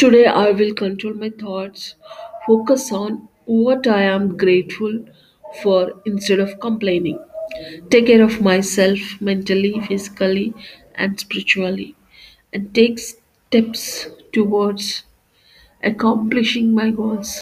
Today I will control my thoughts, focus on what I am grateful for instead of complaining. Take care of myself mentally, physically, and spiritually, and take steps towards accomplishing my goals.